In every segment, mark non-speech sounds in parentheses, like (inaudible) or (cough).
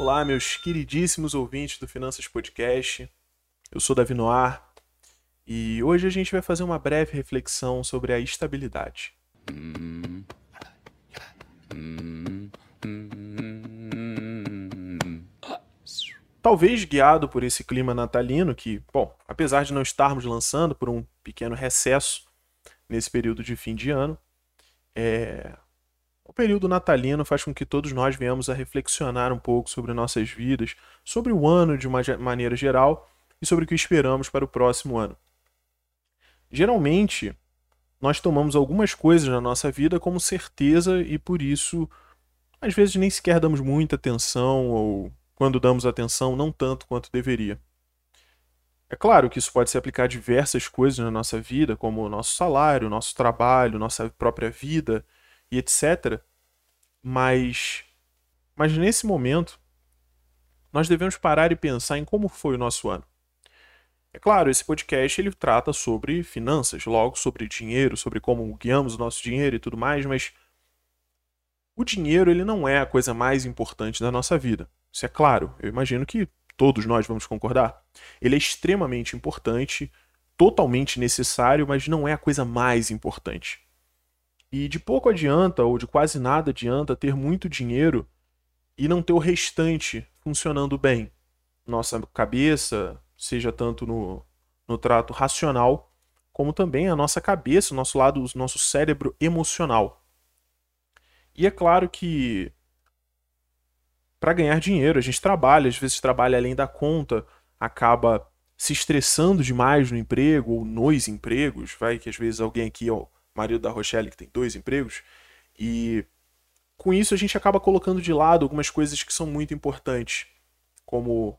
Olá, meus queridíssimos ouvintes do Finanças Podcast. Eu sou Davi Noir e hoje a gente vai fazer uma breve reflexão sobre a estabilidade. Talvez guiado por esse clima natalino que, bom, apesar de não estarmos lançando por um pequeno recesso nesse período de fim de ano, é, o período natalino faz com que todos nós venhamos a reflexionar um pouco sobre nossas vidas, sobre o ano de uma maneira geral e sobre o que esperamos para o próximo ano. Geralmente, nós tomamos algumas coisas na nossa vida como certeza e por isso, às vezes, nem sequer damos muita atenção ou, quando damos atenção, não tanto quanto deveria. É claro que isso pode se aplicar a diversas coisas na nossa vida, como o nosso salário, nosso trabalho, nossa própria vida e etc. Mas, mas nesse momento, nós devemos parar e pensar em como foi o nosso ano. É claro, esse podcast ele trata sobre finanças, logo sobre dinheiro, sobre como guiamos o nosso dinheiro e tudo mais, mas o dinheiro ele não é a coisa mais importante da nossa vida. Isso é claro, eu imagino que todos nós vamos concordar. Ele é extremamente importante, totalmente necessário, mas não é a coisa mais importante. E de pouco adianta, ou de quase nada adianta, ter muito dinheiro e não ter o restante funcionando bem. Nossa cabeça, seja tanto no, no trato racional, como também a nossa cabeça, o nosso lado, o nosso cérebro emocional. E é claro que para ganhar dinheiro, a gente trabalha, às vezes trabalha além da conta, acaba se estressando demais no emprego ou nos empregos, vai que às vezes alguém aqui ó, marido da Rochelle, que tem dois empregos, e com isso a gente acaba colocando de lado algumas coisas que são muito importantes, como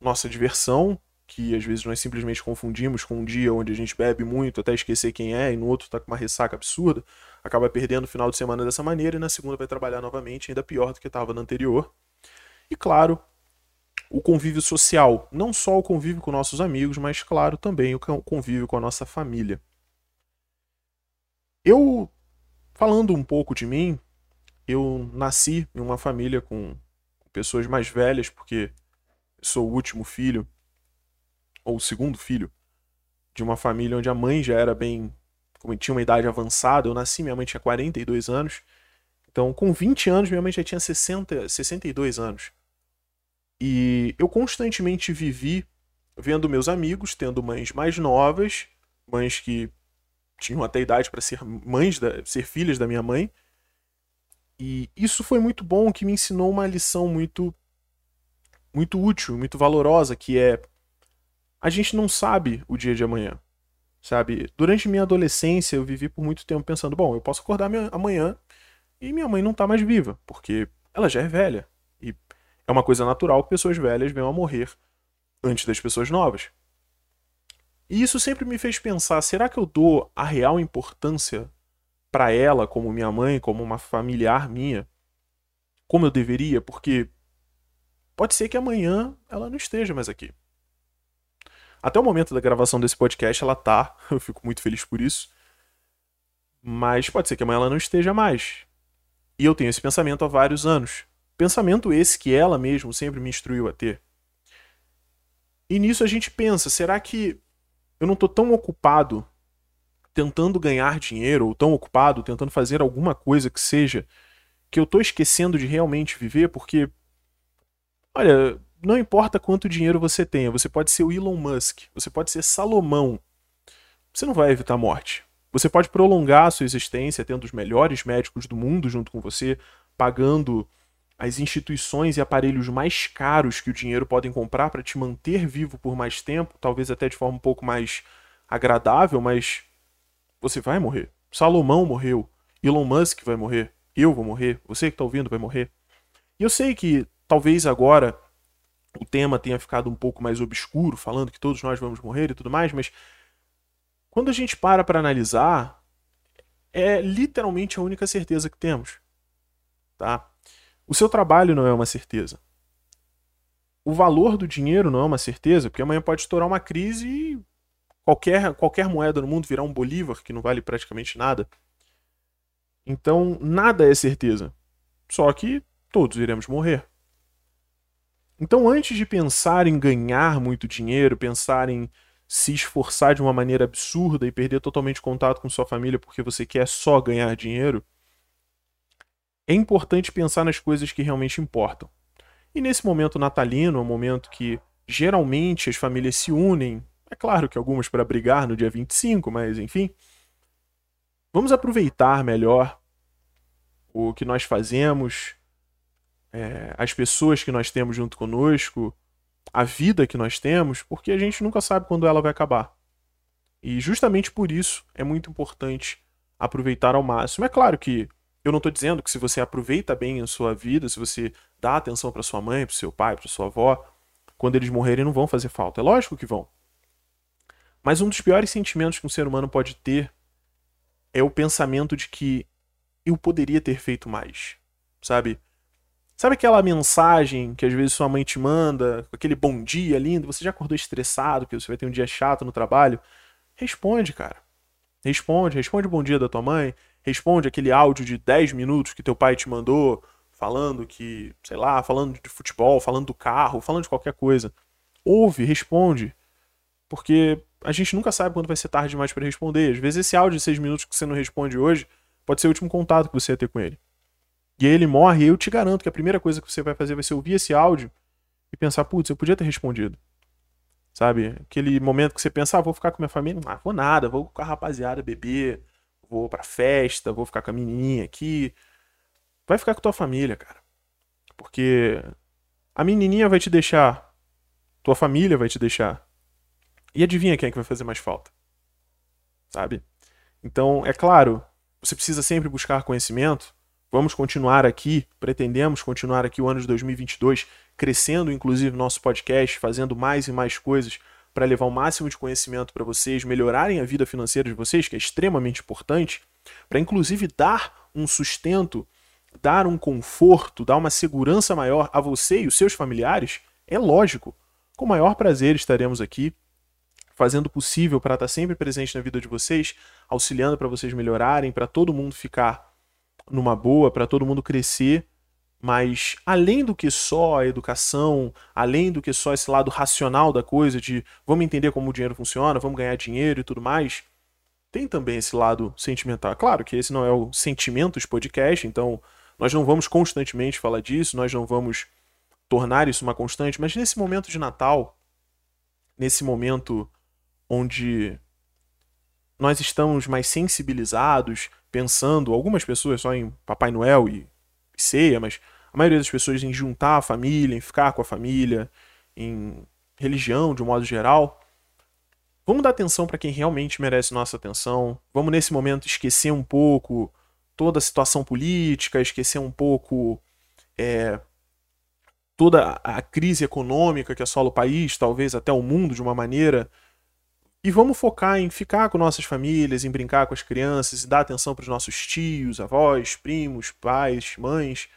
nossa diversão, que às vezes nós simplesmente confundimos com um dia onde a gente bebe muito até esquecer quem é, e no outro tá com uma ressaca absurda, acaba perdendo o final de semana dessa maneira, e na segunda vai trabalhar novamente, ainda pior do que estava no anterior. E claro, o convívio social, não só o convívio com nossos amigos, mas claro também o convívio com a nossa família. Eu, falando um pouco de mim, eu nasci em uma família com pessoas mais velhas, porque sou o último filho, ou o segundo filho, de uma família onde a mãe já era bem. Como tinha uma idade avançada, eu nasci, minha mãe tinha 42 anos. Então, com 20 anos, minha mãe já tinha 60, 62 anos. E eu constantemente vivi vendo meus amigos tendo mães mais novas, mães que tinham até idade para ser mães, da, ser filhas da minha mãe. E isso foi muito bom, que me ensinou uma lição muito muito útil, muito valorosa, que é a gente não sabe o dia de amanhã. Sabe? Durante minha adolescência, eu vivi por muito tempo pensando, bom, eu posso acordar amanhã e minha mãe não tá mais viva, porque ela já é velha. E é uma coisa natural que pessoas velhas venham a morrer antes das pessoas novas. E isso sempre me fez pensar: será que eu dou a real importância para ela, como minha mãe, como uma familiar minha, como eu deveria? Porque pode ser que amanhã ela não esteja mais aqui. Até o momento da gravação desse podcast ela tá, (laughs) eu fico muito feliz por isso. Mas pode ser que amanhã ela não esteja mais. E eu tenho esse pensamento há vários anos. Pensamento esse que ela mesmo sempre me instruiu a ter. E nisso a gente pensa, será que eu não estou tão ocupado tentando ganhar dinheiro ou tão ocupado tentando fazer alguma coisa que seja que eu estou esquecendo de realmente viver, porque olha, não importa quanto dinheiro você tenha, você pode ser o Elon Musk, você pode ser Salomão. Você não vai evitar a morte. Você pode prolongar a sua existência tendo os melhores médicos do mundo junto com você, pagando as instituições e aparelhos mais caros que o dinheiro podem comprar para te manter vivo por mais tempo, talvez até de forma um pouco mais agradável, mas você vai morrer. Salomão morreu, Elon Musk vai morrer, eu vou morrer, você que está ouvindo vai morrer. E eu sei que talvez agora o tema tenha ficado um pouco mais obscuro, falando que todos nós vamos morrer e tudo mais, mas quando a gente para para analisar, é literalmente a única certeza que temos, tá? O seu trabalho não é uma certeza. O valor do dinheiro não é uma certeza, porque amanhã pode estourar uma crise e qualquer, qualquer moeda no mundo virar um bolívar, que não vale praticamente nada. Então, nada é certeza. Só que todos iremos morrer. Então, antes de pensar em ganhar muito dinheiro, pensar em se esforçar de uma maneira absurda e perder totalmente contato com sua família porque você quer só ganhar dinheiro, é importante pensar nas coisas que realmente importam. E nesse momento natalino, é um momento que geralmente as famílias se unem, é claro que algumas para brigar no dia 25, mas enfim, vamos aproveitar melhor o que nós fazemos, é, as pessoas que nós temos junto conosco, a vida que nós temos, porque a gente nunca sabe quando ela vai acabar. E justamente por isso é muito importante aproveitar ao máximo. É claro que eu não estou dizendo que se você aproveita bem a sua vida, se você dá atenção para sua mãe, para seu pai, para sua avó, quando eles morrerem não vão fazer falta. É lógico que vão. Mas um dos piores sentimentos que um ser humano pode ter é o pensamento de que eu poderia ter feito mais. Sabe? Sabe aquela mensagem que às vezes sua mãe te manda, aquele bom dia lindo, você já acordou estressado, que você vai ter um dia chato no trabalho? Responde, cara. Responde, responde o bom dia da tua mãe, responde aquele áudio de 10 minutos que teu pai te mandou, falando que, sei lá, falando de futebol, falando do carro, falando de qualquer coisa. Ouve, responde. Porque a gente nunca sabe quando vai ser tarde demais para responder. Às vezes esse áudio de 6 minutos que você não responde hoje pode ser o último contato que você vai ter com ele. E aí ele morre, e eu te garanto que a primeira coisa que você vai fazer vai ser ouvir esse áudio e pensar, putz, eu podia ter respondido. Sabe? Aquele momento que você pensa, ah, vou ficar com minha família. Ah, vou nada, vou com a rapaziada beber, vou pra festa, vou ficar com a menininha aqui. Vai ficar com tua família, cara. Porque a menininha vai te deixar, tua família vai te deixar. E adivinha quem é que vai fazer mais falta? Sabe? Então, é claro, você precisa sempre buscar conhecimento, Vamos continuar aqui, pretendemos continuar aqui o ano de 2022, crescendo inclusive nosso podcast, fazendo mais e mais coisas para levar o máximo de conhecimento para vocês, melhorarem a vida financeira de vocês, que é extremamente importante, para inclusive dar um sustento, dar um conforto, dar uma segurança maior a você e os seus familiares, é lógico. Com o maior prazer estaremos aqui fazendo o possível para estar sempre presente na vida de vocês, auxiliando para vocês melhorarem, para todo mundo ficar numa boa, para todo mundo crescer, mas além do que só a educação, além do que só esse lado racional da coisa, de vamos entender como o dinheiro funciona, vamos ganhar dinheiro e tudo mais, tem também esse lado sentimental. Claro que esse não é o Sentimentos Podcast, então nós não vamos constantemente falar disso, nós não vamos tornar isso uma constante, mas nesse momento de Natal, nesse momento onde nós estamos mais sensibilizados, pensando, algumas pessoas só em Papai Noel e, ceia, mas a maioria das pessoas em juntar a família, em ficar com a família, em religião de um modo geral. Vamos dar atenção para quem realmente merece nossa atenção. Vamos nesse momento esquecer um pouco toda a situação política, esquecer um pouco é, toda a crise econômica que assola o país, talvez até o mundo de uma maneira e vamos focar em ficar com nossas famílias, em brincar com as crianças, e dar atenção para os nossos tios, avós, primos, pais, mães,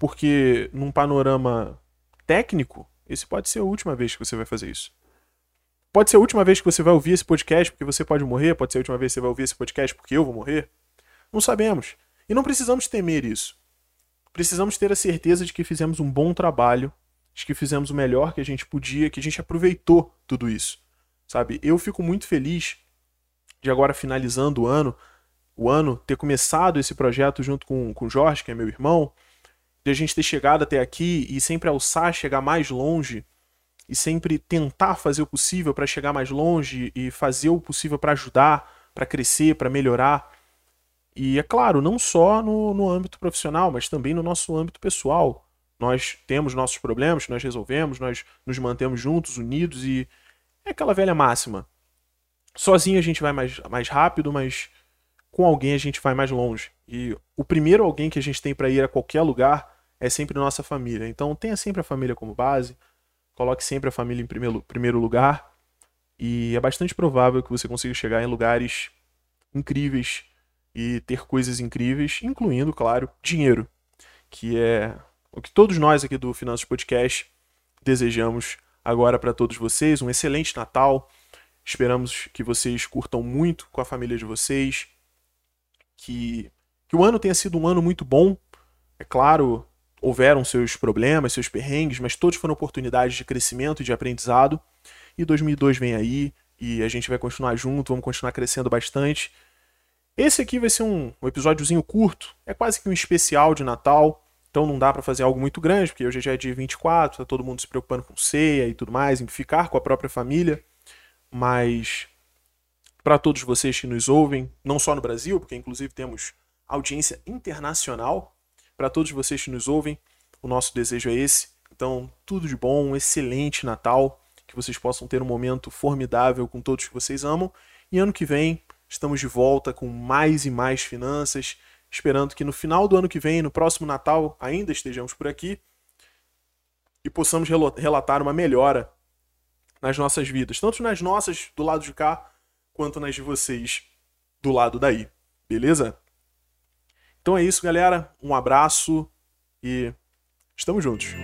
porque num panorama técnico, esse pode ser a última vez que você vai fazer isso. Pode ser a última vez que você vai ouvir esse podcast porque você pode morrer, pode ser a última vez que você vai ouvir esse podcast porque eu vou morrer. Não sabemos. E não precisamos temer isso. Precisamos ter a certeza de que fizemos um bom trabalho, de que fizemos o melhor que a gente podia, que a gente aproveitou tudo isso sabe? Eu fico muito feliz de agora finalizando o ano, o ano ter começado esse projeto junto com, com o Jorge, que é meu irmão, de a gente ter chegado até aqui e sempre alçar, chegar mais longe e sempre tentar fazer o possível para chegar mais longe e fazer o possível para ajudar, para crescer, para melhorar. E é claro, não só no, no âmbito profissional, mas também no nosso âmbito pessoal. Nós temos nossos problemas, nós resolvemos, nós nos mantemos juntos, unidos e é aquela velha máxima. Sozinho a gente vai mais, mais rápido, mas com alguém a gente vai mais longe. E o primeiro alguém que a gente tem para ir a qualquer lugar é sempre nossa família. Então tenha sempre a família como base, coloque sempre a família em primeiro, primeiro lugar. E é bastante provável que você consiga chegar em lugares incríveis e ter coisas incríveis, incluindo, claro, dinheiro, que é o que todos nós aqui do Finanças Podcast desejamos agora para todos vocês. Um excelente Natal. Esperamos que vocês curtam muito com a família de vocês. Que, que o ano tenha sido um ano muito bom. É claro, houveram seus problemas, seus perrengues, mas todos foram oportunidades de crescimento e de aprendizado. E 2002 vem aí e a gente vai continuar junto, vamos continuar crescendo bastante. Esse aqui vai ser um, um episódiozinho curto, é quase que um especial de Natal, então não dá para fazer algo muito grande, porque hoje já é dia 24, tá todo mundo se preocupando com ceia e tudo mais, em ficar com a própria família. Mas para todos vocês que nos ouvem, não só no Brasil, porque inclusive temos audiência internacional, para todos vocês que nos ouvem, o nosso desejo é esse. Então, tudo de bom, um excelente Natal, que vocês possam ter um momento formidável com todos que vocês amam. E ano que vem, estamos de volta com mais e mais finanças, esperando que no final do ano que vem, no próximo Natal, ainda estejamos por aqui e possamos relatar uma melhora nas nossas vidas, tanto nas nossas do lado de cá, quanto nas de vocês do lado daí. Beleza? Então é isso, galera. Um abraço e estamos juntos.